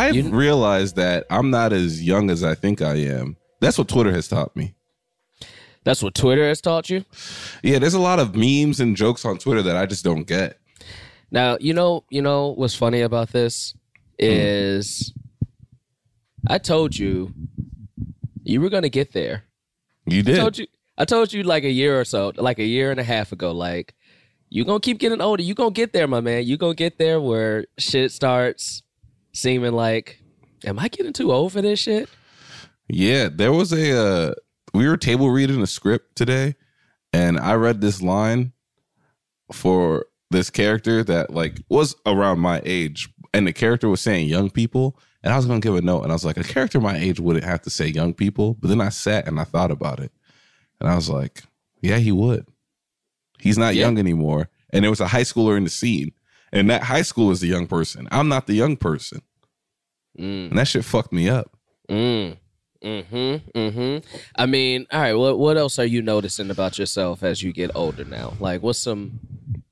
I've You- realized that I'm not as young as I think I am. That's what Twitter has taught me. That's what Twitter has taught you. Yeah, there's a lot of memes and jokes on Twitter that I just don't get. Now you know you know what's funny about this hmm. is I told you you were gonna get there. You I did. told you I told you like a year or so, like a year and a half ago, like you're gonna keep getting older. You're gonna get there, my man. You're gonna get there where shit starts seeming like, am I getting too old for this shit? Yeah, there was a uh we were table reading a script today and I read this line for this character that like was around my age and the character was saying young people and I was going to give a note and I was like a character my age wouldn't have to say young people, but then I sat and I thought about it. And I was like, yeah, he would. He's not Yeah. young anymore. And there was a high schooler in the scene. And that high school is the young person. I'm not the young person. Mm, And that shit fucked me up. mm, mm-hmm, mm-hmm. I mean, all right. What what else are you noticing about yourself as you get older now? Like, what's some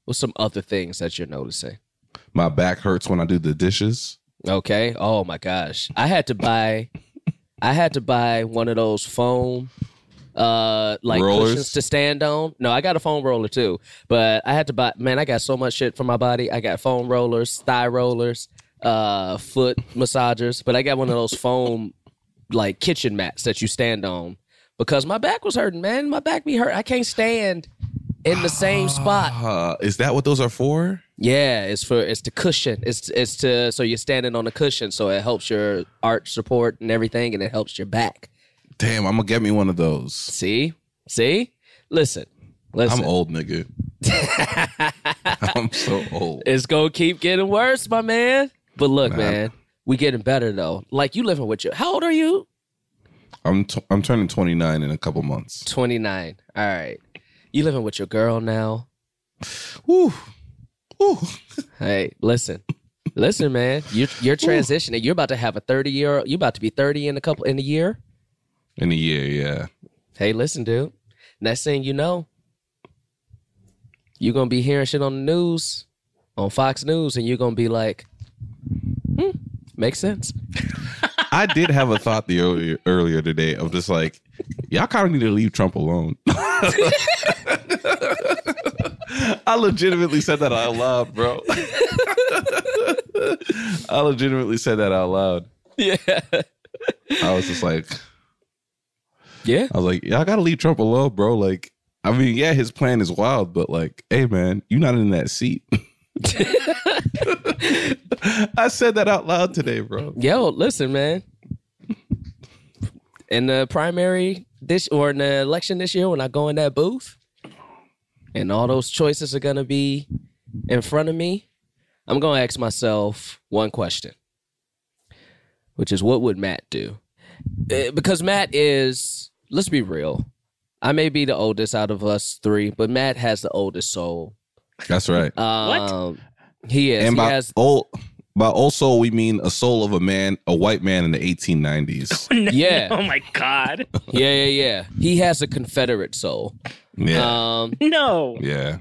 what's some other things that you're noticing? My back hurts when I do the dishes. Okay. Oh my gosh. I had to buy I had to buy one of those foam uh like Rollers? cushions to stand on. No, I got a foam roller too. But I had to buy man, I got so much shit for my body. I got foam rollers, thigh rollers, uh foot massagers, but I got one of those foam like kitchen mats that you stand on because my back was hurting, man. My back be hurt. I can't stand in the same spot. Uh, is that what those are for? Yeah, it's for it's to cushion. It's it's to so you're standing on a cushion, so it helps your arch support and everything, and it helps your back. Damn, I'm gonna get me one of those. See, see, listen, listen. I'm old, nigga. I'm so old. It's gonna keep getting worse, my man. But look, Nah. man, we getting better though. Like you living with your. How old are you? I'm t- I'm turning 29 in a couple months. Twenty nine. All right, you living with your girl now. Woo, woo. Hey, listen. Listen, man, you're you're transitioning. You're about to have a thirty year. You're about to be thirty in a couple in a year. In a year, yeah. Hey, listen, dude. Next thing you know, you're gonna be hearing shit on the news, on Fox News, and you're gonna be like, hmm, makes sense. I did have a thought the earlier earlier today of just like, y'all kind of need to leave Trump alone. I legitimately said that out loud, bro. I legitimately said that out loud. Yeah. I was just like, Yeah. I was like, y'all gotta leave Trump alone, bro. Like, I mean, yeah, his plan is wild, but like, hey, man, you're not in that seat. I said that out loud today, bro. Yo, listen, man. In the primary this or in the election this year, when I go in that booth, and all those choices are gonna be in front of me, I'm gonna ask myself one question, which is, what would Matt do? Eh, Because Matt is, let's be real, I may be the oldest out of us three, but Matt has the oldest soul. That's right. Um, He is. and he by has. old, by old soul, we mean a soul of a man, a white man in the 1890s. No, Yeah. Oh my god. Yeah, yeah, yeah. He has a Confederate soul. Yeah, Um, No. yeah.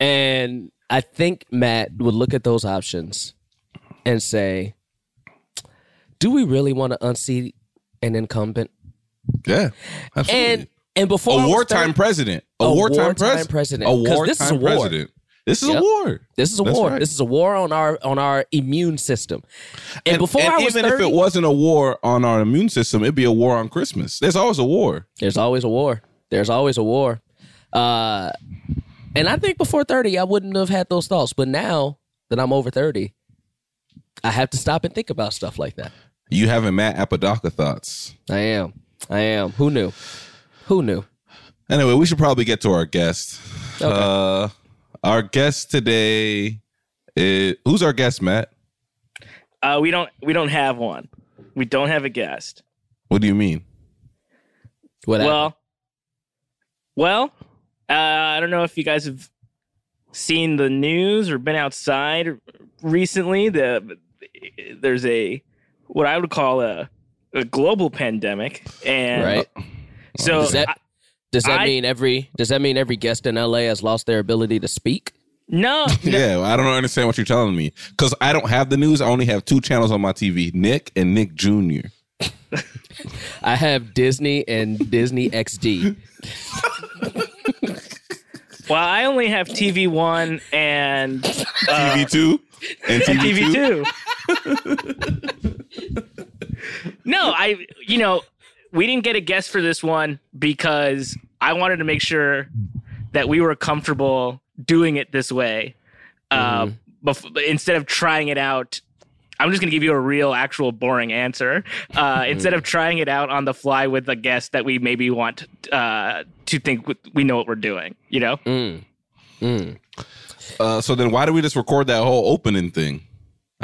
and I think Matt would look at those options and say, "Do we really want to unseat an incumbent?" Yeah, absolutely. And and before a wartime 30 president. A, A wartime, wartime pres- president, A wartime this is a war. president. This is Yep. a war. This is a That's war. right. This is a war on our on our immune system. And, before and I was even 30, if it wasn't a war on our immune system, it'd be a war on Christmas. There's always a war. There's always a war. There's always a war. Uh, and I think before 30, I wouldn't have had those thoughts. But now that I'm over 30, I have to stop and think about stuff like that. You having Matt Apodaca thoughts. I am. I am. Who knew? Who knew? Anyway, we should probably get to our guest. Okay. Uh, our guest today is who's our guest, Matt? Uh, we don't. We don't have one. We don't have a guest. What do you mean? What? Well, well, uh, I don't know if you guys have seen the news or been outside recently. The there's a what I would call a a global pandemic, and right? so Does that does that I- mean every does that mean every guest in LA has lost their ability to speak? No, no. Yeah, I don't understand what you're telling me because I don't have the news. I only have two channels on my TV: Nick and Nick Jr. I have Disney and Disney XD. Well, I only have TV One and uh, TV two and TV. TV Two. No, I. You know, we didn't get a guest for this one because I wanted to make sure that we were comfortable doing it this way. Uh, bef- instead of trying it out I'm just gonna give you a real, actual, boring answer. Uh, instead of trying it out on the fly with a guest that we maybe want uh, to think we know what we're doing. You know? Mm. Mm. Uh, so then, why do we just record that whole opening thing?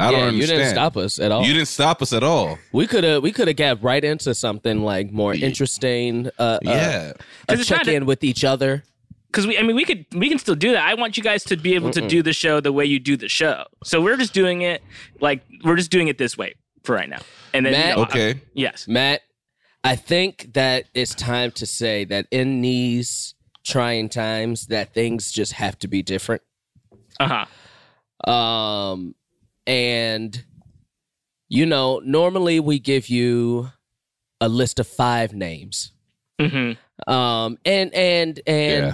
I don't yeah, you didn't stop us at all. You didn't stop us at all. we could have we could have got right into something like more interesting. Uh, Yeah. uh, a 'Cause it's not check in with each other. Because we, I mean, we could, we can still do that. I want you guys to be able to do the show the way you do the show. So we're just doing it like we're just doing it this way for right now. And then, you know, Okay. I- yes, Matt, I think that it's time to say that in these trying times, that things just have to be different. uh huh. Um, and you know, normally we give you a list of five names. hmm Um, and and and Yeah.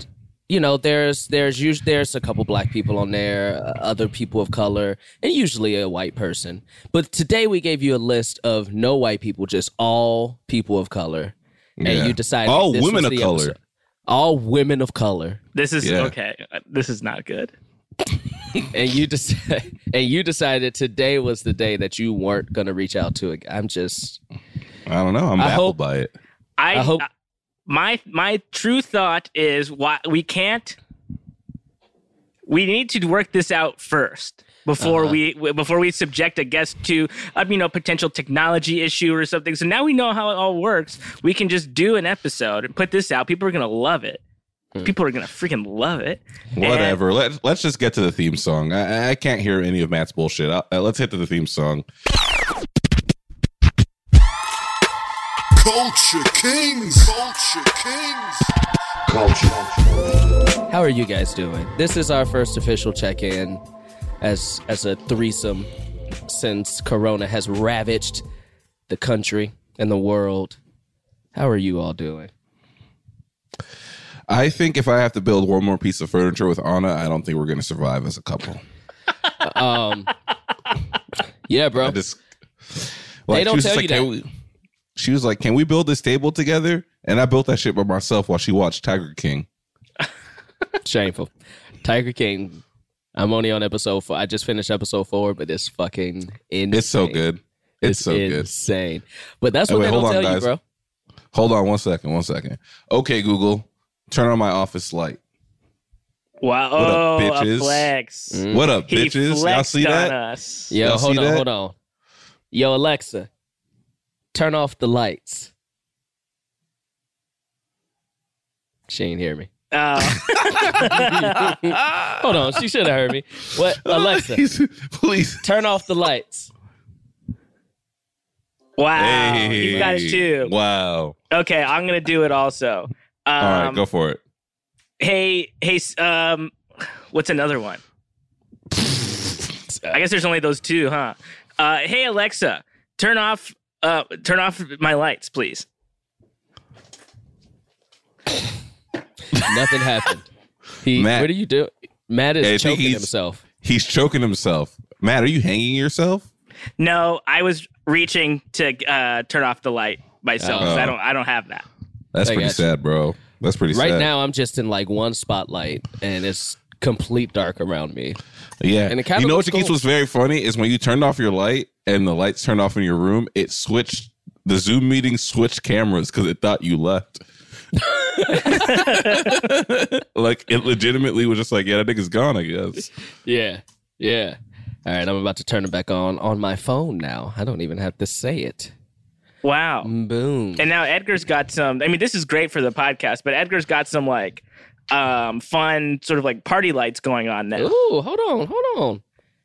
you know, there's there's usually there's a couple black people on there, uh, other people of color, and usually a white person. But today we gave you a list of no white people, just all people of color, Yeah. and you decided All this women was of the color. episode. all women of color, This is Yeah. okay. This is not good. and you decided and you decided today was the day that you weren't gonna reach out to it. I'm just I don't know. I'm I baffled hope- by it. I, I hope- uh, my my true thought is why we can't. We need to work this out first before Uh-huh. we before we subject a guest to a you know potential technology issue or something. So now we know how it all works. We can just do an episode and put this out. People are gonna love it. Hmm. People are gonna freaking love it. Whatever. Let Let's just get to the theme song. I, I can't hear any of Matt's bullshit. Uh, uh, let's hit to the theme song. Culture Kings. Culture Kings. Culture Kings! How are you guys doing? This is our first official check-in as as a threesome since Corona has ravaged the country and the world. How are you all doing? I think if I have to build one more piece of furniture with Anna, I don't think we're going to survive as a couple. Um, yeah, bro. Just They don't she was tell just you that." we-" she was like, "Can we build this table together?" And I built that shit by myself while she watched Tiger King. Shameful. Tiger King. I'm only on episode four. I just finished episode four, but it's fucking insane. It's so good. It's, so good. insane. But that's Hey, what wait, they don't on, tell you, bro. Hold on one second. One second. Okay, Google, turn on my office light. Wow! What up, oh, bitches? a flex. Mm. What up, He bitches? Y'all flexed see on that? us. Yo, Y'all hold on, that? hold on. Yo, Alexa, turn off the lights. She ain't hear me. Uh, Hold on, she should have heard me. What, Alexa? please. turn off the lights. wow, Hey. you got it too. Wow. Okay, I'm gonna do it also. Um, All right, go for it. Hey, hey, um, what's another one? I guess there's only those two, huh? Uh, hey Alexa, turn off, uh, turn off my lights, please. Nothing happened. He, Matt. what are you doing? Matt is Hey, I choking he's- himself. He's choking himself. Matt, are you hanging yourself? No, I was reaching to uh, turn off the light myself. 'cause I Oh. don't, I don't have that. That's I pretty you. sad, bro. That's pretty sad. Right sad. now, I'm just in like one spotlight, and it's complete dark around me. Yeah. And the camera you know what cool. was very funny is when you turned off your light and the lights turned off in your room, it switched the Zoom meeting switched cameras because it thought you left. like it legitimately was just like, yeah, that nigga's gone, I guess. Yeah, yeah. All right, I'm about to turn it back on on my phone now. I don't even have to say it. Wow. Boom. And now Edgar's got some. I mean, this is great for the podcast, but Edgar's got some like um fun sort of like party lights going on now. Ooh, hold on, hold on.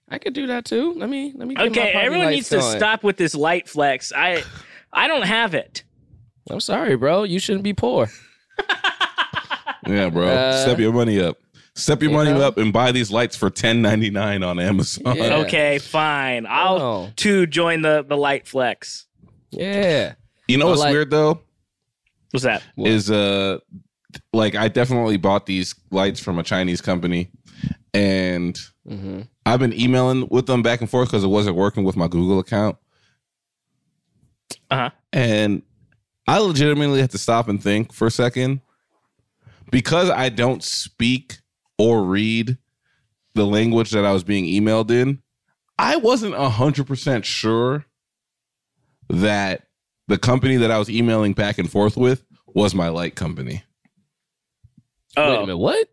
I could do that too. Let me let me. Get my Okay, party everyone lights needs to going. stop with this light flex. I I don't have it. I'm sorry, bro. You shouldn't be poor. Yeah, bro. Uh, Step your money up. Step your You money know? up and buy these lights for ten ninety nine on Amazon. Yeah. Okay, fine. I'll Oh. too join the the light flex. Yeah. You know I what's like- weird though What's that? Is uh like I definitely bought these lights from a Chinese company, and hmm I've been emailing with them back and forth because it wasn't working with my Google account. Uh huh. And I legitimately had to stop and think for a second because I don't speak or read the language that I was being emailed in. I wasn't 100% sure that the company that I was emailing back and forth with was my light company. Oh. Wait a Oh, minute. What?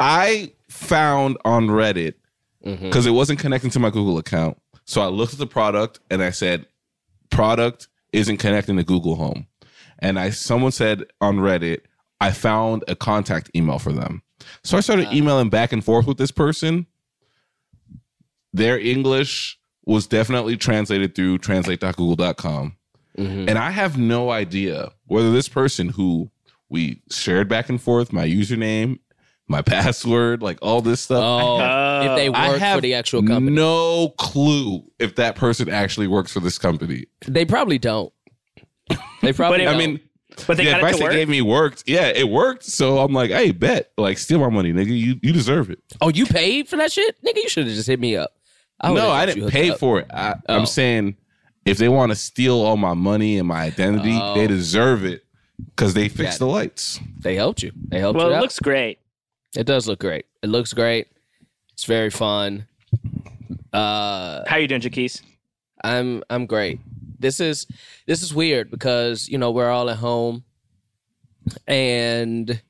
I found on Reddit mm-hmm. because it wasn't connecting to my Google account. So I looked at the product and I said, product isn't connecting to Google Home. And I someone said on Reddit, I found a contact email for them. So I started emailing back and forth with this person. Their English was definitely translated through translate.google.com. hmm And I have no idea whether this person who we shared back and forth, my username, my password, like all this stuff. Oh, if they Oh. I work have for the actual company, No clue if that person actually works for this company. they probably don't. They probably. But it- I mean, but they the got it advice to they gave me worked. Yeah, it worked. So I'm like, hey, bet, like, steal my money, nigga. You you deserve it. oh, you paid for that shit, nigga. You should have just hit me up. Would've no, I didn't pay up. for it. I, Oh. I'm saying if they want to steal all my money and my identity, Oh. they deserve it because they fixed Got the lights. They helped you. They helped well, you it out. looks great. it does look great. It looks great. It's very fun. Uh, How you doing, Jaquise? I'm I'm great. This is this is weird because you know we're all at home, and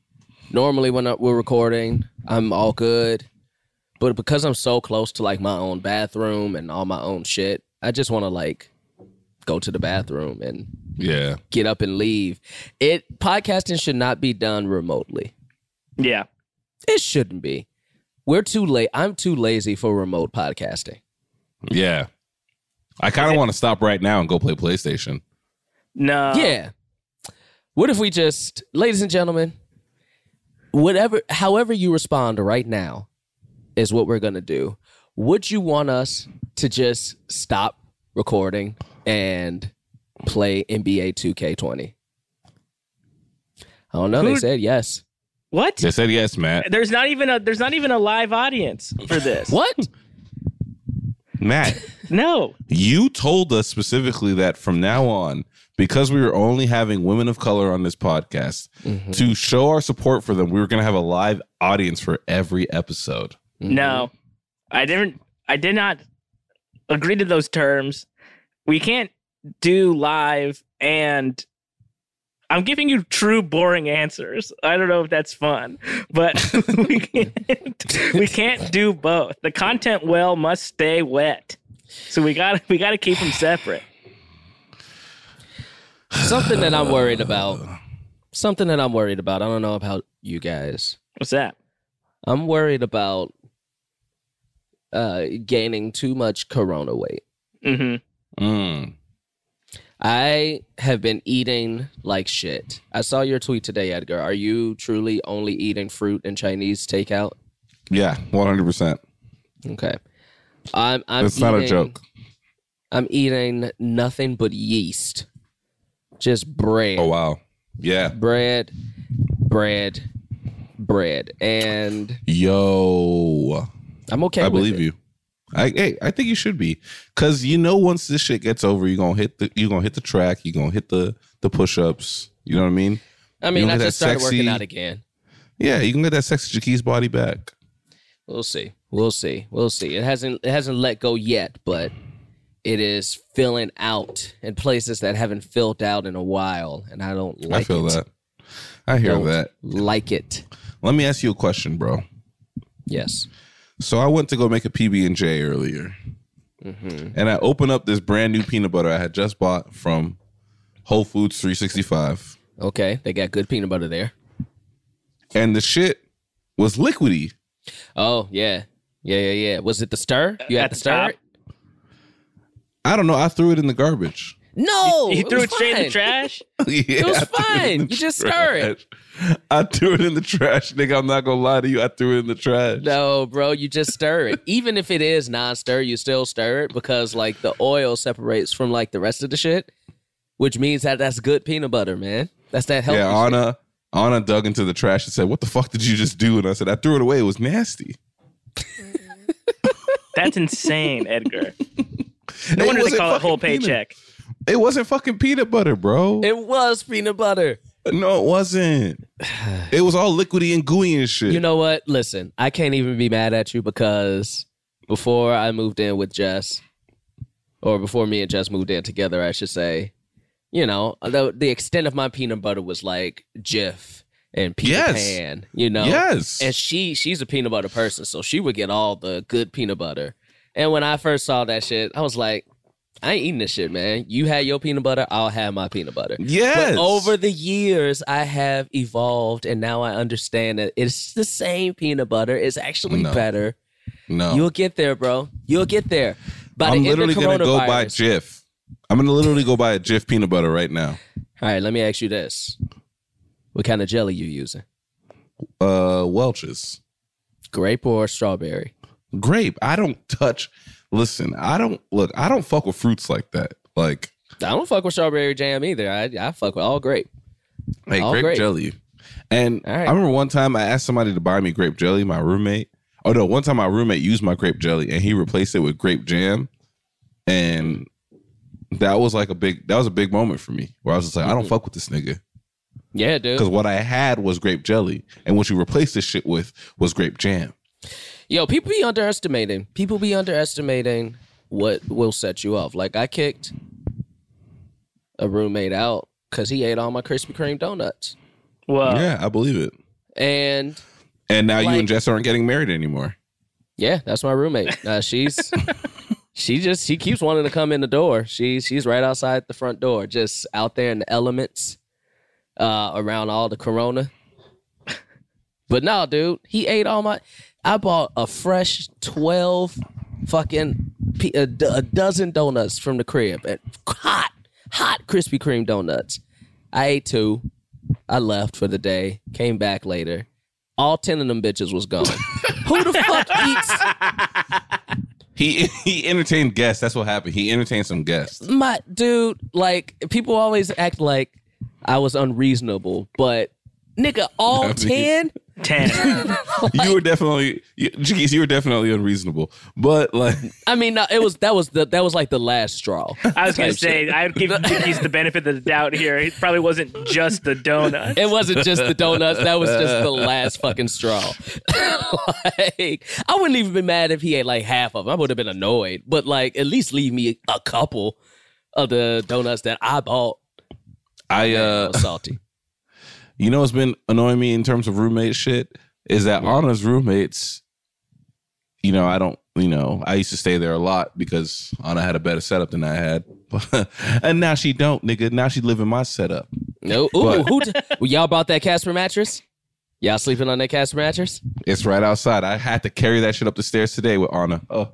normally when we're recording, I'm all good, but because I'm so close to like my own bathroom and all my own shit, I just want to like go to the bathroom and Yeah. get up and leave. It podcasting should not be done remotely. Yeah. It shouldn't be. We're too late. I'm too lazy for remote podcasting. Yeah. I kind of want to stop right now and go play PlayStation. No. yeah. What if we just, ladies and gentlemen, whatever, however you respond right now is what we're going to do. Would you want us to just stop recording and play NBA 2K20? I don't know. They said yes. What? They said yes, Matt. There's not even a there's not even a live audience for this. What? Matt, No. you told us specifically that from now on, because we were only having women of color on this podcast, Mhm. to show our support for them, we were going to have a live audience for every episode. Mm-hmm. No. I didn't I did not agree to those terms. We can't do live and I'm giving you true boring answers. I don't know if that's fun, but we can't we can't do both. The content well must stay wet. So we got to we got to keep them separate. Something that I'm worried about. Something that I'm worried about. I don't know about you guys. What's that? I'm worried about uh gaining too much corona weight. Mm-hmm. Mm. I have been eating like shit. I saw your tweet today, Edgar. Are you truly only eating fruit and Chinese takeout? Yeah, 100%. Okay. I'm I'm It's not a joke. I'm eating nothing but yeast. Just bread. Oh, wow. Yeah. Bread, bread, bread. And Yo. I'm okay I with believe it. you. I hey, I think you should be, cause you know once this shit gets over, you're gonna hit the you're gonna hit the track, you're gonna hit the the push ups. You know what I mean? I mean, I just started working out again. Yeah, you can get that sexy Jaquise body back. We'll see. We'll see. We'll see. It hasn't it hasn't let go yet, but it is filling out in places that haven't filled out in a while, and I don't like I feel it. that. I hear Don't that. Like it. Let me ask you a question, bro. Yes. So I went to go make a PB and J earlier, hmm and I opened up this brand new peanut butter I had just bought from Whole Foods 365, Okay. They got good peanut butter there. and the shit was liquidy. Oh yeah. Yeah, yeah, yeah. Was it the stir? You had At the the stir? top? I don't know. I threw it in the garbage. No, he it threw was it straight in the trash. Yeah, was it in fine. the You just stir it. I threw it in the trash, nigga. I'm not gonna lie to you. I threw it in the trash. No, bro, you just stir it. Even if it is non-stir, you still stir it because like the oil separates from like the rest of the shit, which means that that's good peanut butter, man. That's that healthy. yeah, shit. Anna. Anna dug into the trash and said, "What the fuck did you just do?" And I said, "I threw it away. It was nasty." That's insane, Edgar. No It wonder they call it fucking whole peanut- paycheck. It wasn't fucking peanut butter, bro. It was peanut butter. no, it wasn't. It was all liquidy and gooey and shit. You know what? Listen, I can't even be mad at you because before I moved in with Jess, or before me and Jess moved in together, I should say, you know, the the extent of my peanut butter was like Jif and Peter Yes. Pan, you know. yes. And she she's a peanut butter person, so she would get all the good peanut butter. And when I first saw that shit, I was like, I ain't eating this shit, man. You had your peanut butter, I'll have my peanut butter. yes. But over the years, I have evolved, and now I understand that it's the same peanut butter. It's actually No. better. no. You'll get there, bro. You'll get there. By I'm the literally gonna go buy Jif. I'm gonna literally go buy a Jif peanut butter right now. All right, let me ask you this: What kind of jelly you using? Uh, Welch's Grape or strawberry? Grape. I don't touch. Listen, I don't look. I don't fuck with fruits like that. Like, I don't fuck with strawberry jam either. I I fuck with all grape. hey, All grape grape. jelly. And right. I remember one time I asked somebody to buy me grape jelly. My roommate. Oh no, one time my roommate used my grape jelly and he replaced it with grape jam, and that was like a big. That was a big moment for me where I was just like, I don't Mm-hmm. fuck with this nigga. Yeah, dude. Because what I had was grape jelly, and what you replaced this shit with was grape jam. Yo, people be underestimating. People be underestimating what will set you off. Like I kicked a roommate out because he ate all my Krispy Kreme donuts, Well, yeah, I believe it. and And now you and Jess aren't getting married anymore. Yeah, that's my roommate. Uh, she's she just she keeps wanting to come in the door. She she's right outside the front door, just out there in the elements, uh, around all the corona. But no, dude, he ate all my. I bought a fresh twelve fucking a, a dozen donuts from the crib, and hot hot Krispy Kreme donuts. I ate two. I left for the day. Came back later. All ten of them bitches was gone. Who the fuck eats He he entertained guests. That's what happened. He entertained some guests. my dude? Like people always act like I was unreasonable, but nigga, all ten. Ten. you were definitely, you, Jaquise, you were definitely unreasonable. But like, I mean, no, it was that was the that was like the last straw. I was gonna say. I'd give Dickies the benefit of the doubt here. It probably wasn't just the donuts. It wasn't just the donuts. That was just the last fucking straw. like, I wouldn't even be mad if he ate like half of them. I would have been annoyed, but like at least leave me a couple of the donuts that I bought. I I uh, was salty. You know what's been annoying me in terms of roommate shit is that Anna's roommates. You know, I don't. You know, I used to stay there a lot because Anna had a better setup than I had, and now she don't, nigga. Now she live in my setup. No, ooh, But- who? T- well, y'all bought that Casper mattress? Y'all sleeping on that Casper mattress? It's right outside. I had to carry that shit up the stairs today with Anna. Oh,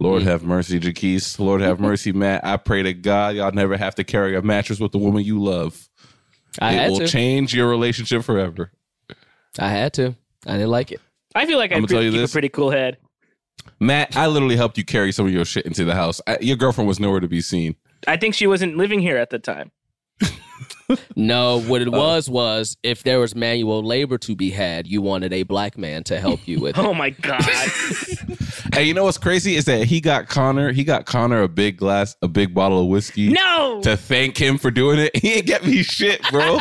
Lord mm. have mercy, Jaquise. Lord have mercy, Matt. I pray to God y'all never have to carry a mattress with the woman you love. I it will to. change your relationship forever. I had to. I didn't like it. I feel like I I'ma tell you keep this. a pretty cool head. Matt, I literally helped you carry some of your shit into the house. I, your girlfriend was nowhere to be seen. I think she wasn't living here at the time. No, what it was was if there was manual labor to be had, you wanted a black man to help you with it. Oh my god. Hey, you know what's crazy is that he got Connor. He got Connor a big glass, a big bottle of whiskey. no. To thank him for doing it. He ain't get me shit, bro.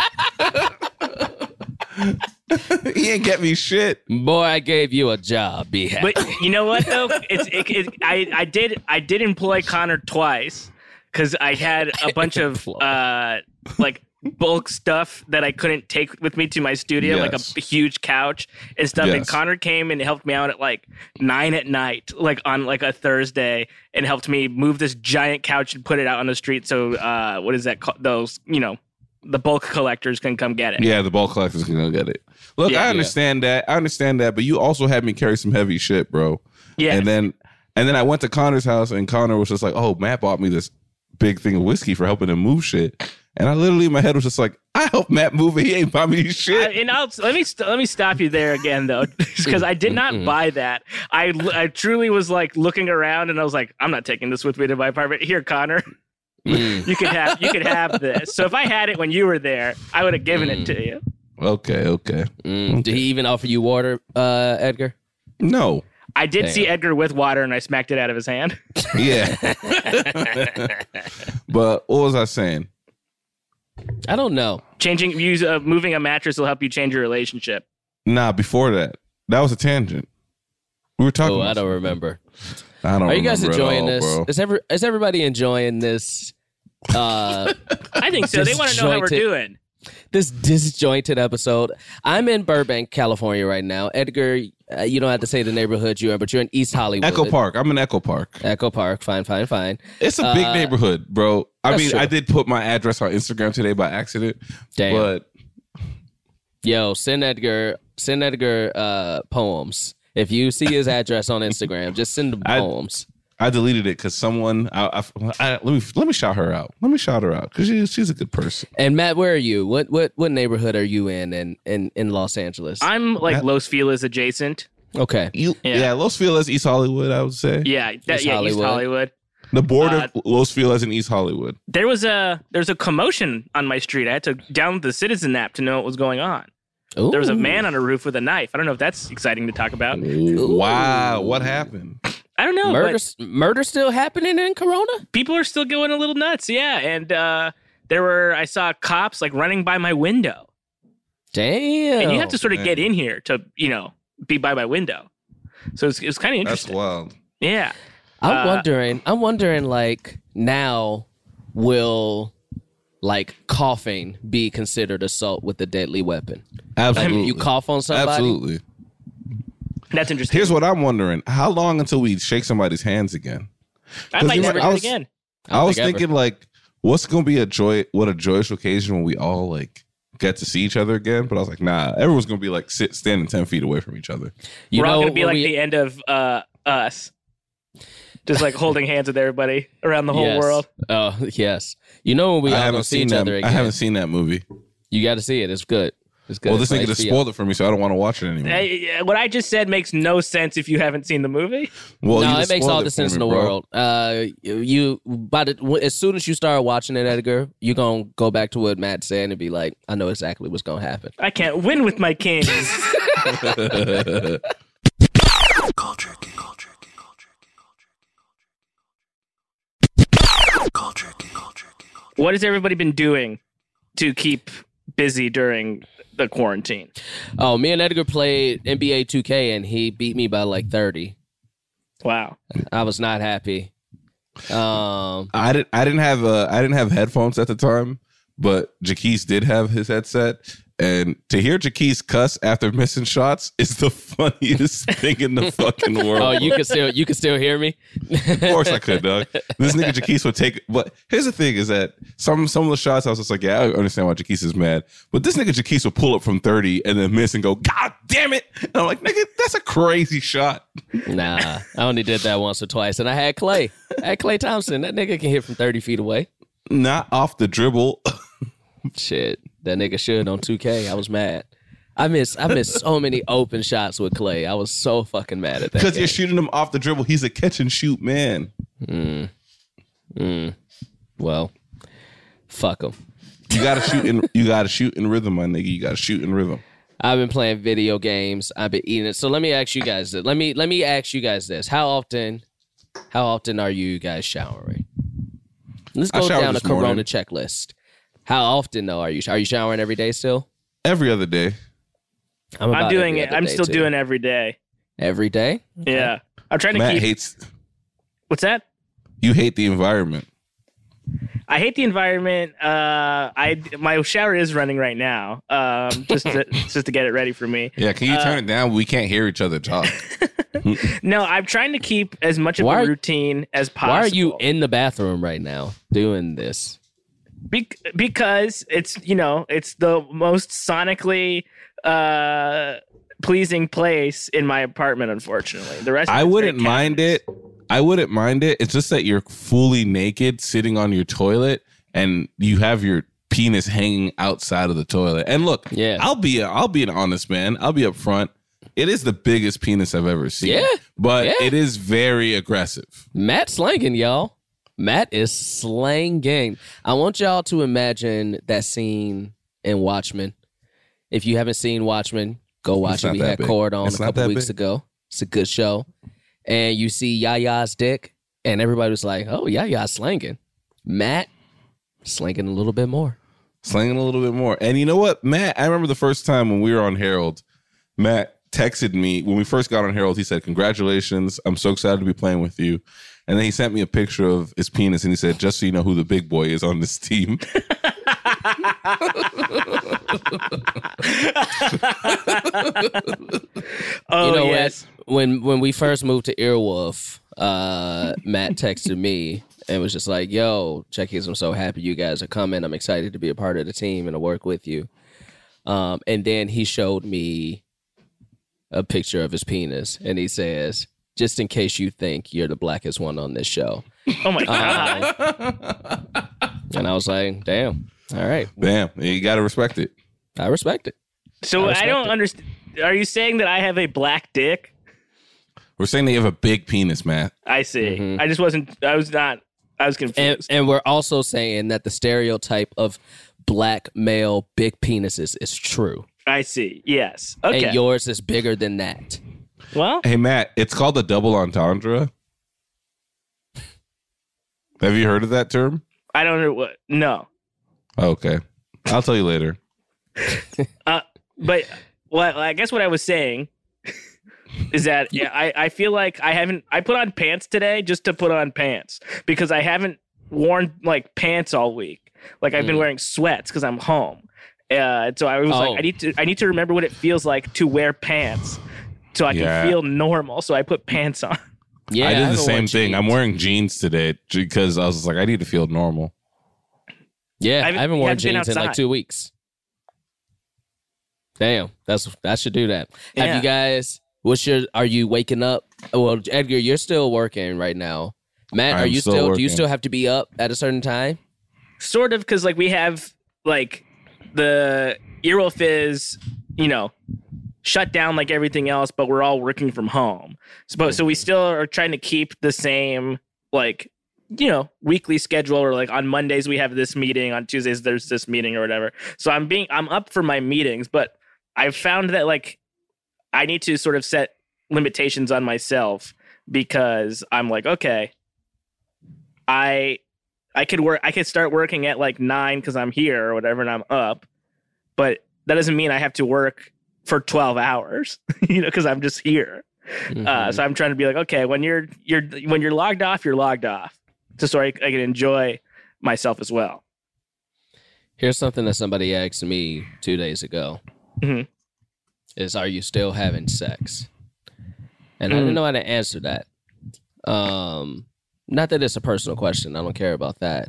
he ain't get me shit. Boy, I gave you a job. Be happy. But you know what though? It's it, it, I I did I did employ Connor twice because I had a bunch of uh like bulk stuff that I couldn't take with me to my studio, like a huge couch and stuff. And Connor came and helped me out at like nine at night, like on like a Thursday, and helped me move this giant couch and put it out on the street. So uh, what is that? called? Those you know. The bulk collectors can come get it. Yeah, the ball collectors can go get it. Look, Yeah. I understand that. I understand that, but you also had me carry some heavy shit, bro. Yeah. And then and then I went to Connor's house and Connor was just like, "Oh, Matt bought me this big thing of whiskey for helping him move shit. And I literally in my head was just like, I helped Matt move it. He ain't buy me I, shit. and I'll, let me st- let me stop you there again though, because I did not buy that. I I truly was like looking around and I was like, I'm not taking this with me to my apartment. Here, Connor, Mm. you could have you could have this. So if I had it when you were there, I would have given it to you. okay, okay. Mm. Did he even offer you water, uh, Edgar? No. I did Damn. see Edgar with water and I smacked it out of his hand. Yeah. but what was I saying? I don't know. Changing use uh, moving a mattress will help you change your relationship. Nah, before that. That was a tangent. We were talking Oh, about I don't remember. I don't Are you guys enjoying all, this? bro. Is every is everybody enjoying this? Uh, I think so. They want to know how we're doing. this disjointed episode. I'm in Burbank, California, right now. Edgar, uh, you don't have to say the neighborhood you're in, but you're in East Hollywood. Echo Park. I'm in Echo Park. Echo Park. Fine, fine, fine. It's a big Uh, neighborhood, bro. I mean, true. I did put my address on Instagram today by accident, Damn. but Yo, send Edgar, send Edgar uh, poems. If you see his address on Instagram, just send him I- poems. I deleted it because someone. I, I, I, let me let me shout her out. Let me shout her out because she, she's a good person. And Matt, where are you? What what what neighborhood are you in in in, in Los Angeles? I'm like That- Los Feliz adjacent. okay. You, Yeah. yeah. Los Feliz, East Hollywood. I would say Yeah, that, East yeah, Hollywood. East Hollywood. the border Uh, of Los Feliz and East Hollywood. There was a there's a commotion on my street. I had to download the Citizen app to know what was going on. There was a man on a roof with a knife. I don't know if that's exciting to talk about. Wow, what happened? I don't know. Murder but murder still happening in Corona? people are still going a little nuts. Yeah, and uh, there were I saw cops like running by my window, Damn. and you have to sort of man. get in here to you know be by my window. So it's it's kind of That's interesting. wild. Yeah. I'm uh, wondering. I'm wondering. Like now, will like coughing be considered assault with a deadly weapon? Absolutely, You cough on somebody. Absolutely. That's interesting. Here's what I'm wondering: How long until we shake somebody's hands again? I might you know, never I do it was- again. I I was think ever. thinking like, what's gonna be a joy? What a joyous occasion when we all like get to see each other again. But I was like, nah, everyone's gonna be like sit standing ten feet away from each other. You We're know, all gonna be like we- the end of uh, us, just like holding hands with everybody around the whole Yes. world. Oh yes. You know when we I all haven't gonna see seen each that. other I haven't seen that movie. You got to see it. It's good. It's good. Well, this It's nigga on just spoiled it for me, so I don't want to watch it anymore. Hey, what I just said makes no sense if you haven't seen the movie. well, no, it makes all it the sense me, in the bro. world. Uh, you, by the, as soon as you start watching it, Edgar, you're gonna go back to what Matt said and be like, I know exactly what's gonna happen. I can't win with my kings. Culture King. Culture King. Culture King. Culture King. what has everybody been doing to keep busy during the quarantine? Oh, me and Edgar played NBA 2K and he beat me by like 30. Wow. I was not happy. Um, I didn't. I didn't have. Uh, I didn't have headphones at the time, but Jaquise did have his headset. And to hear Jaquise cuss after missing shots is the funniest thing in the fucking oh, world. oh, you can still you can still hear me. Of course I could, dog. This nigga Jaquise would take. But here's the thing: is that some some of the shots I was just like, yeah, I understand why Jaquise is mad. But this nigga Jaquise would pull up from thirty and then miss and go, God damn it! And I'm like, nigga, that's a crazy shot. Nah, I only did that once or twice, and I had Klay. I had Klay Thompson. That nigga can hit from 30 feet away. Not off the dribble. Shit, that nigga should on 2K. I was mad. I miss I missed so many open shots with Klay. I was so fucking mad at that. Because you're shooting him off the dribble. He's a catch and shoot man. Mm. Mm. well, fuck him. You gotta shoot in. You gotta shoot in rhythm, my nigga. You gotta shoot in rhythm. I've been playing video games. I've been eating it. So let me ask you guys. This. Let me let me ask you guys this. How often, how often are you guys showering? Let's go down a this morning. Corona checklist. How often though are you are you showering every day still? Every other day. about I'm doing it. I'm still too. doing it every day. every day. Yeah. I'm trying to Matt keep. hates. What's that? You hate the environment. I hate the environment. Uh, I my shower is running right now. Um, just to, just to get it ready for me. Yeah, can you Uh, turn it down? We can't hear each other talk. No, I'm trying to keep as much of Why a are- routine as possible. Why are you in the bathroom right now doing this? Be- because it's you know it's the most sonically uh pleasing place in my apartment. Unfortunately, the rest. Of I wouldn't mind it. I wouldn't mind it. It's just that you're fully naked sitting on your toilet and you have your penis hanging outside of the toilet. And look, Yeah. I'll be I'll be an honest man. I'll be up front. It is the biggest penis I've ever seen. Yeah. But Yeah. it is very aggressive. Matt slanging, y'all. Matt is slanging. I want y'all to imagine that scene in Watchmen. If you haven't seen Watchmen, go watch it. We had big. Cord on It's a couple weeks big. ago. It's a good show. And you see Yahya's dick, and everybody was like, oh, Yahya's slanging. Matt slanging a little bit more. slanging a little bit more. And you know what, Matt? I remember the first time when we were on Harold, Matt texted me when we first got on Harold. He said, "Congratulations! I'm so excited to be playing with you." And then he sent me a picture of his penis, and he said, "Just so you know who the big boy is on this team." Oh you know yes. what? When when we first moved to Earwolf, uh, Matt texted me and was just like, "Yo, Jaquise, I'm so happy you guys are coming. I'm excited to be a part of the team and to work with you." Um, and then he showed me a picture of his penis, and he says, "Just in case you think you're the blackest one on this show," Oh my god. Uh, and I was like, "Damn, all right, Damn, you got to respect it. I respect it." so I I, don't understand. Are you saying that I have a black dick? We're saying that you have a big penis, Matt. I see. Mhm. I just wasn't. I was not. I was And, confused. and we're also saying that the stereotype of black male big penises is true. I see. Yes. Okay. and yours is bigger than that. Well, Hey, Matt, it's called the double entendre. Have you heard of that term? I don't know what. No. Okay, I'll tell you later. But well, I guess what I was saying is that yeah, I, I feel like I haven't I put on pants today just to put on pants because I haven't worn like pants all week. Like I've been Mm. wearing sweats because I'm home. Uh, so I was Oh. like, I need to I need to remember what it feels like to wear pants so I can feel normal. So I put pants on. Yeah, I did the same thing. I'm wearing jeans today because I was like, I need to feel normal. Yeah, I haven't- haven't, worn jeans in like two weeks. Damn, that's that should do that. Have you guys? What's your? Are you waking up? Well, Edgar, you're still working right now. Matt, are I'm you still still? Do you still have to be up at a certain time? sort of because like we have like the Earwolf is you know shut down like everything else, but we're all working from home. So, but, so we mm-hmm. still are trying to keep the same like you know weekly schedule or like on Mondays we have this meeting, on Tuesdays there's this meeting or whatever. So I'm being I'm up for my meetings, but I've found that like I need to sort of set limitations on myself because I'm like okay, I I could work. I could start working at like nine because I'm here or whatever, and I'm up. But that doesn't mean I have to work for twelve hours, you know, because I'm just here. Uh, Mhm. so I'm trying to be like, okay, when you're you're when you're logged off, you're logged off, just so I, I can enjoy myself as well. Here's something that somebody asked me two days ago. Mhm. Is are you still having sex? And I didn't Mm. know how to answer that. Um, not that it's a personal question. I don't care about that.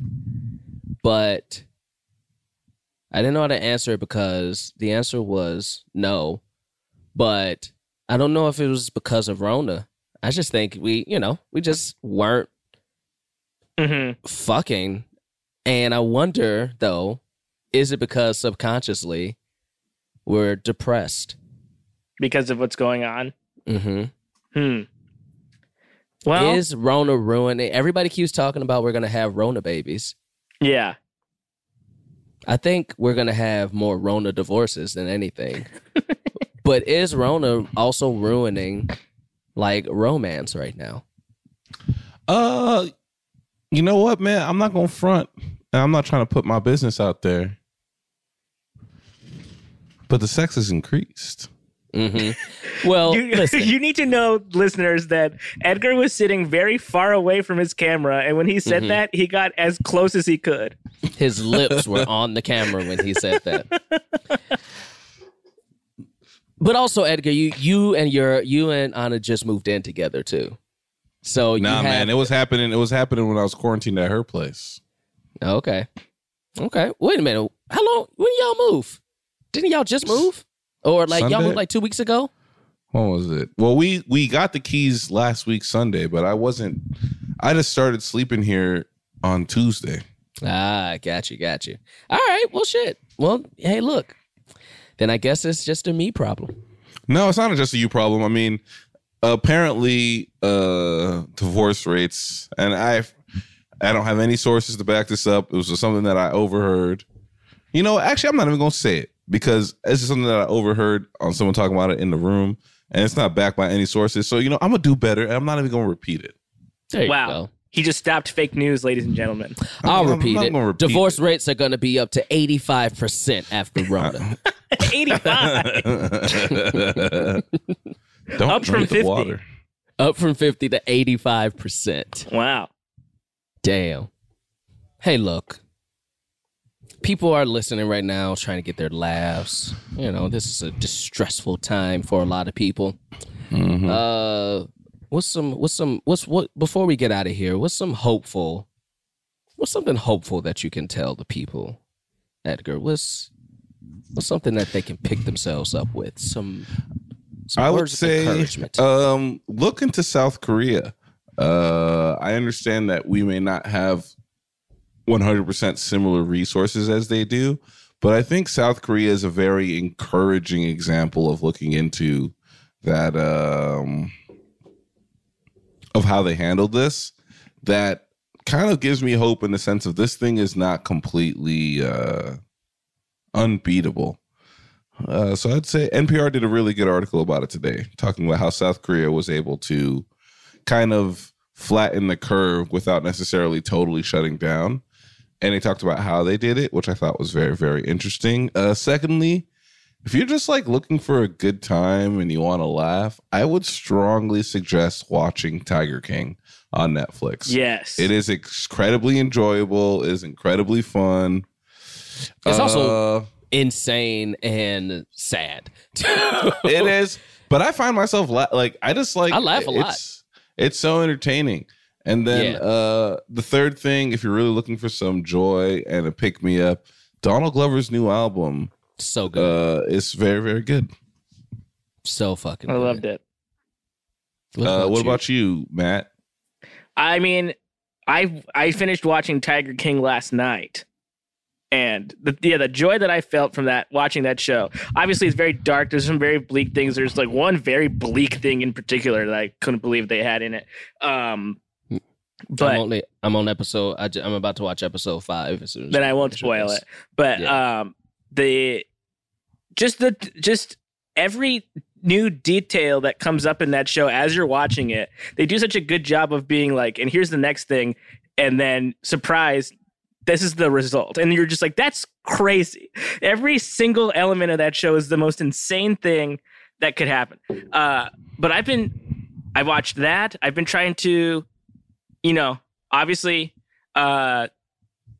But I didn't know how to answer it because the answer was no. But I don't know if it was because of Rona. I just think we, you know, we just weren't hmm fucking. And I wonder though, is it because subconsciously we're depressed? Because of what's going on. Mm-hmm. Hmm. Well, is Rona ruining? Everybody keeps talking about we're gonna have Rona babies. yeah. I think we're gonna have more Rona divorces than anything. but is Rona also ruining like romance right now? Uh, you know what, man? I'm not gonna front, and I'm not trying to put my business out there. But the sex has increased. Mm-hmm. Well, You, listen. you need to know, listeners, that Edgar was sitting very far away from his camera, and when he said Mhm. that, he got as close as he could. His lips were on the camera when he said that. But also, Edgar, you you and your you and Anna just moved in together too. So you Nah, have, man, it was happening. It was happening when I was quarantined at her place. okay, okay. Wait a minute. How long? When y'all move? Didn't y'all just move? Or like y'all moved like two weeks ago? When was it? Well, we we got the keys last week Sunday, but I wasn't. I just started sleeping here on Tuesday. Ah, got you, got you. All right, well, shit. Well, hey, look. Then I guess it's just a me problem. No, it's not just a you problem. I mean, apparently, uh, divorce rates, and I, I don't have any sources to back this up. It was just something that I overheard. You know, actually, I'm not even going to say it because it's just something that I overheard on someone talking about it in the room, and it's not backed by any sources. So you know, I'm gonna do better, and I'm not even going to repeat it. There Wow. go. He just stopped fake news, ladies and gentlemen. I'll I'm- I'm repeat not it. repeat Divorce it. rates are going to be up to 85% after Rona. 85. Don't Up from drink the 50. water. up from 50 to 85%. wow. Damn. Hey, look. People are listening right now, trying to get their laughs. You know, this is a distressful time for a lot of people. Mhm. Uh, what's some? What's some? What's what? Before we get out of here, what's some hopeful? What's something hopeful that you can tell the people, Edgar? What's what's something that they can pick themselves up with? Some. some I would say, um, look into South Korea. Uh, I understand that we may not have 100% similar resources as they do, but I think South Korea is a very encouraging example of looking into that, um, of how they handled this. That kind of gives me hope in the sense of this thing is not completely uh, unbeatable. Uh, so I'd say NPR did a really good article about it today, talking about how South Korea was able to kind of flatten the curve without necessarily totally shutting down. And they talked about how they did it, which I thought was very, very interesting. Uh, secondly, if you're just like looking for a good time and you want to laugh, I would strongly suggest watching Tiger King on Netflix. Yes. It is incredibly enjoyable, it is incredibly fun. It's also- Uh, Insane and sad. it is but i find myself la- like i just like I laugh a lot. it's, it's so entertaining and then Yeah. uh the third thing if you're really looking for some joy and a pick me up donald glover's new album So good. uh is very very good so fucking I good. loved it. What uh about what you? about you matt I mean, I I finished watching Tiger King last night, and the yeah the joy that I felt from that watching that show. Obviously, it's very dark. There's some very bleak things. There's like one very bleak thing in particular that I couldn't believe they had in it. Um, I'm but only I'm on episode. I am about to watch episode five. As soon as then I won't spoil it. But Yeah. um, the just the just every new detail that comes up in that show as you're watching it, they do such a good job of being like, and here's the next thing, and then surprise, this is the result, and you're just like, that's crazy. Every single element of that show is the most insane thing that could happen. Uh, but I've been, I watched that. I've been trying to, you know, obviously, uh,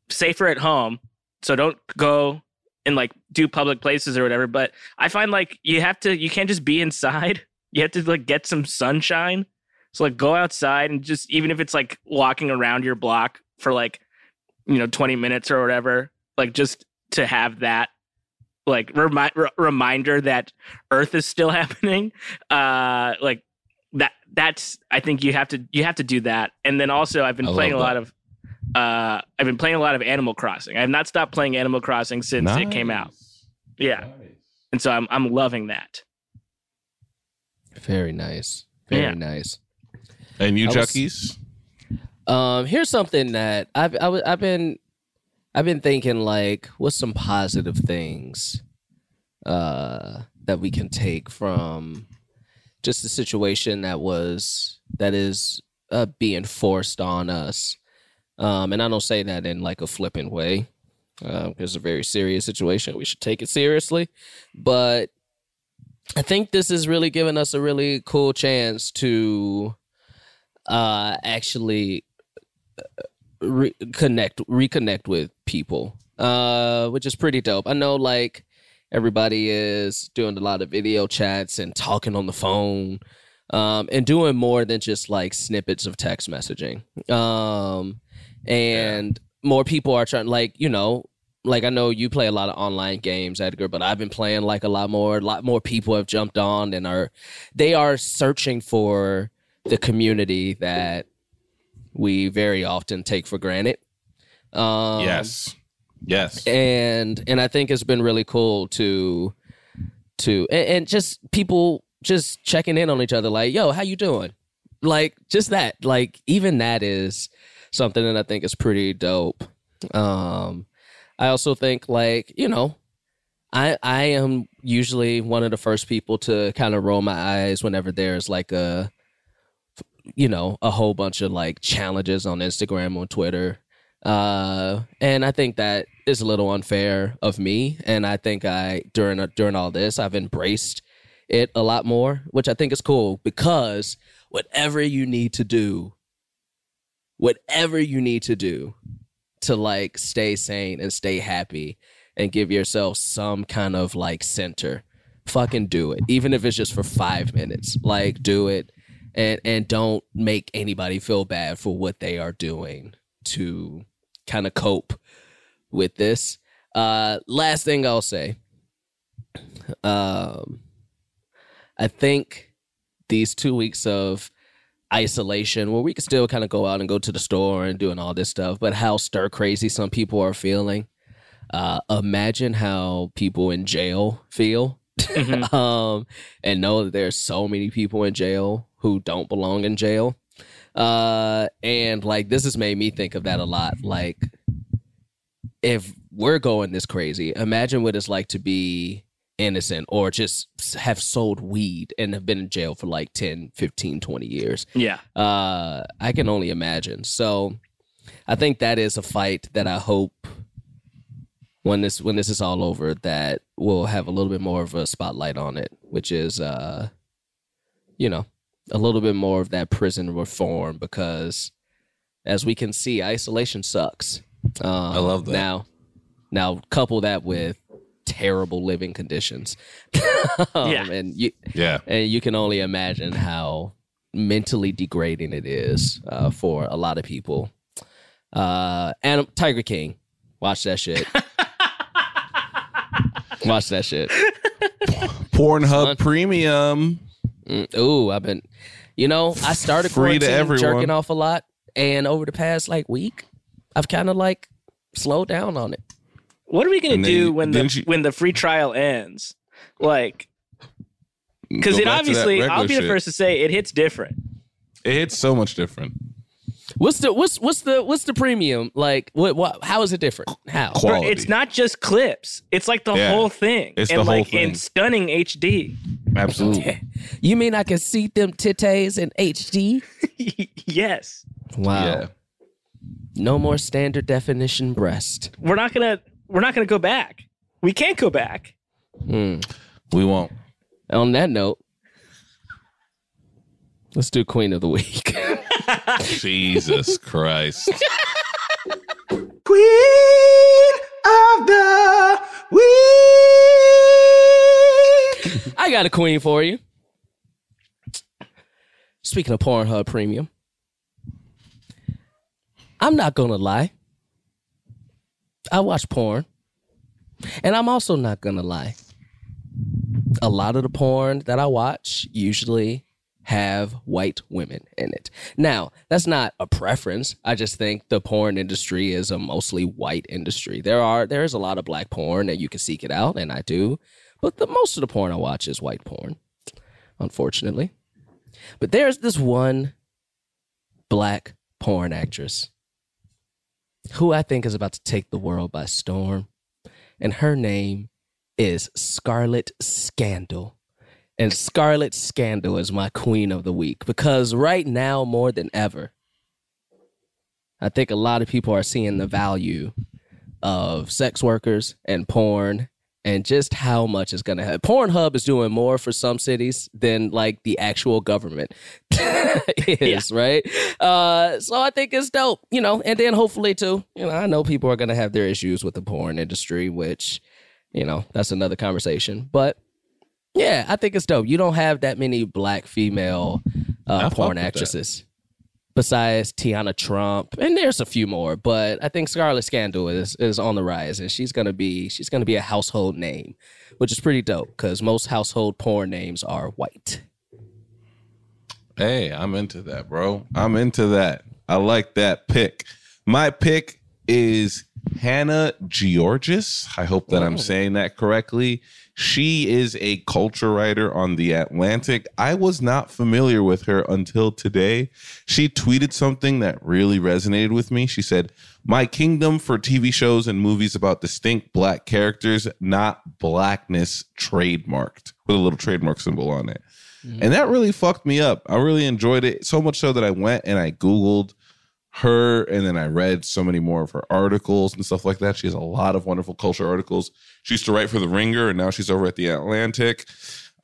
safer at home. So don't go and like do public places or whatever. But I find like you have to, you can't just be inside. You have to like get some sunshine. So like go outside and just even if it's like walking around your block for like you know 20 minutes or whatever, like just to have that like remi- r- reminder that Earth is still happening. Uh, like. That's I think you have to you have to do that. And then also I've been I playing a that. lot of uh I've been playing a lot of Animal Crossing. I have not stopped playing Animal Crossing since it came out. Yeah. And so I'm I'm loving that. Very nice. Very Yeah. nice. and you I was- Um, here's something that I've I, w- I've been I've been thinking like, what's some positive things uh that we can take from just the situation that was that is uh, being forced on us. Um, and I don't say that in like a flippant way. Uh, it's a very serious situation. We should take it seriously. But I think this is really giving us a really cool chance to uh actually re- connect reconnect with people uh which is pretty dope i know like everybody is doing a lot of video chats and talking on the phone um and doing more than just like snippets of text messaging um and more people are trying like you know like I know you play a lot of online games, Edgar, but I've been playing like a lot more. A lot more people have jumped on and are they are searching for the community that we very often take for granted. Um, yes. Yes. and and I think it's been really cool to to and, and just people just checking in on each other, like, "Yo, how you doing?" Like just that, like even that is something that I think is pretty dope. Um, I also think like you know, I I am usually one of the first people to kind of roll my eyes whenever there's like a you know a whole bunch of like challenges on Instagram or Twitter uh and i think that is a little unfair of me and i think i during during all this i've embraced it a lot more which i think is cool because whatever you need to do whatever you need to do to like stay sane and stay happy and give yourself some kind of like center fucking do it even if it's just for 5 minutes. Like do it and and don't make anybody feel bad for what they are doing to kind of cope with this. Uh, last thing I'll say, um, I think these two weeks of isolation, where we can still kind of go out and go to the store and doing all this stuff, but how stir crazy some people are feeling. Uh, imagine how people in jail feel. um, and know that there's so many people in jail who don't belong in jail. Uh, and like this has made me think of that a lot. Like, if we're going this crazy, imagine what it's like to be innocent or just have sold weed and have been in jail for like 10, 15, 20 years. Yeah. Uh, I can only imagine. So I think that is a fight that I hope when this when this is all over that we'll have a little bit more of a spotlight on it, which is uh you know, a little bit more of that prison reform because as we can see, isolation sucks. Um, I love that. Now, now couple that with terrible living conditions. Um, Yeah. and you Yeah. and you can only imagine how mentally degrading it is uh, for a lot of people. Uh, and Tiger King, watch that shit. watch that shit. Pornhub Son. Premium. Mm, ooh, I've been, you know, I started Free to everyone. jerking off a lot, and over the past like week, I've kind of like slowed down on it. What are we gonna then do when the you- when the free trial ends? Like, because it back to that obviously, I'll be the shit. first to say it hits different. It hits so much different. What's the what's what's the what's the premium like? What what? How is it different? How? Quality. It's not just clips; it's like the Yeah. whole thing, It's and the whole like in stunning HD. Absolutely. You mean I can see them titties in HD? yes, Wow. Yeah. No more standard definition breast. we're not gonna we're not gonna go back. We can't go back. Hmm. We won't. On that note, let's do Queen of the Week. Jesus Christ. Queen of the week. I got a queen for you. Speaking of Pornhub Premium, I'm not gonna lie. I watch porn, and I'm also not gonna lie. A lot of the porn that I watch usually have white women in it. Now, that's not a preference. I just think the porn industry is a mostly white industry. There are there is a lot of black porn and you can seek it out, and I do. But the most of the porn I watch is white porn, unfortunately. But there's this one black porn actress who I think is about to take the world by storm. And her name is Scarlet Scandal. And Scarlet Scandal is my queen of the week because right now, more than ever, I think a lot of people are seeing the value of sex workers and porn and just how much it's going to have. Pornhub is doing more for some cities than like the actual government is, right? Uh, so I think it's dope, you know, and then hopefully too, you know, I know people are going to have their issues with the porn industry, which, you know, that's another conversation. But yeah, I think it's dope. You don't have that many black female uh, porn actresses. Besides Teanna Trump, and there's a few more, but I think Scarlett Scandal is is on the rise, and she's gonna be she's gonna be a household name, which is pretty dope because most household porn names are white. Hey, I'm into that, bro. I'm into that. I like that pick. My pick is Hannah Giorgis. I hope that I'm oh. saying that correctly. She is a culture writer on The Atlantic. I was not familiar with her until today. She tweeted something that really resonated with me. She said, My kingdom for TV shows and movies about distinct black characters, not blackness trademarked, with a little trademark symbol on it. Mm-hmm. And that really fucked me up. I really enjoyed it so much so that I went and I Googled her and then I read so many more of her articles and stuff like that. She has a lot of wonderful culture articles. She used to write for The Ringer and now she's over at The Atlantic.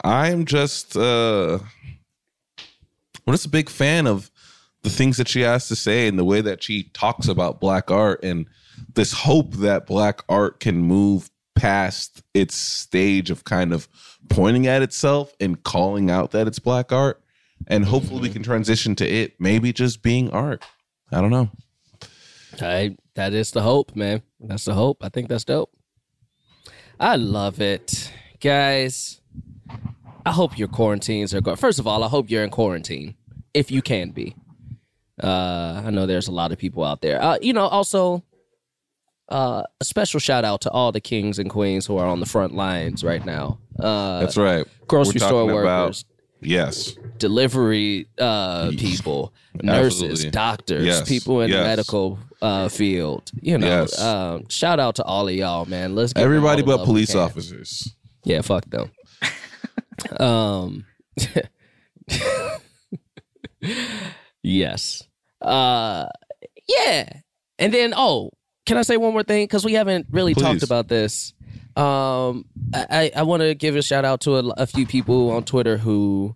I'm just uh I'm just a big fan of the things that she has to say and the way that she talks about black art and this hope that black art can move past its stage of kind of pointing at itself and calling out that it's black art and hopefully we can transition to it maybe just being art i don't know I, that is the hope, man. That's the hope. I think that's dope. I love it. Guys, I hope your quarantines are going. First of all, I hope you're in quarantine if you can be. Uh, I know there's a lot of people out there. Uh, you know, also uh, a special shout out to all the kings and queens who are on the front lines right now. Uh, that's right grocery store workers, yes delivery uh, people, nurses, Absolutely. doctors, Yes. people in Yes. the medical uh, field. You know, Yes. um, shout out to all of y'all, man. Let's give everybody but police officers Yeah, fuck them. um, yes. Uh, yeah. And then, oh, can I say one more thing? Because we haven't really talked about this. Um, I, I want to give a shout out to a, a few people on Twitter who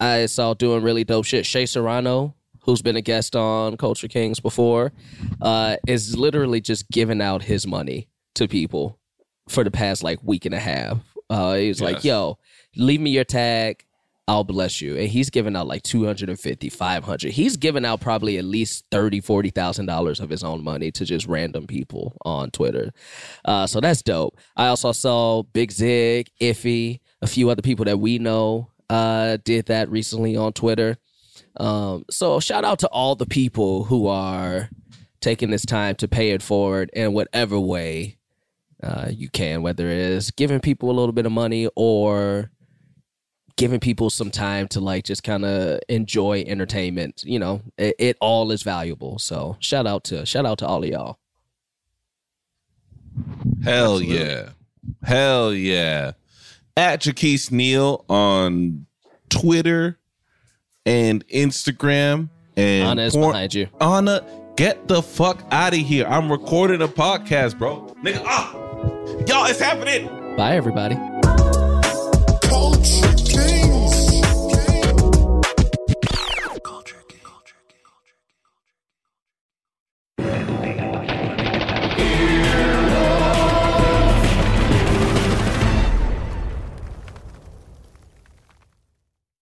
I saw doing really dope shit. Shea Serrano, who's been a guest on Culture Kings before, uh, is literally just giving out his money to people for the past like week and a half. Uh, he's like, Yes. yo, leave me your tag. I'll bless you. And he's giving out like 250, 500. He's giving out probably at least 30, 40,000 dollars of his own money to just random people on Twitter. Uh, so that's dope. I also saw Big Zig, Iffy, a few other people that we know uh, did that recently on Twitter. Um, so shout out to all the people who are taking this time to pay it forward in whatever way uh, you can, whether it is giving people a little bit of money or giving people some time to like just kind of enjoy entertainment. You know, it, it all is valuable. So shout out to shout out to all of y'all. Hell yeah. Hell yeah. At Jaquise Neal on Twitter and Instagram. And Anna is porn- behind you. Anna, get the fuck out of here. I'm recording a podcast, bro. Nigga, ah! Y'all, it's happening. Bye, everybody.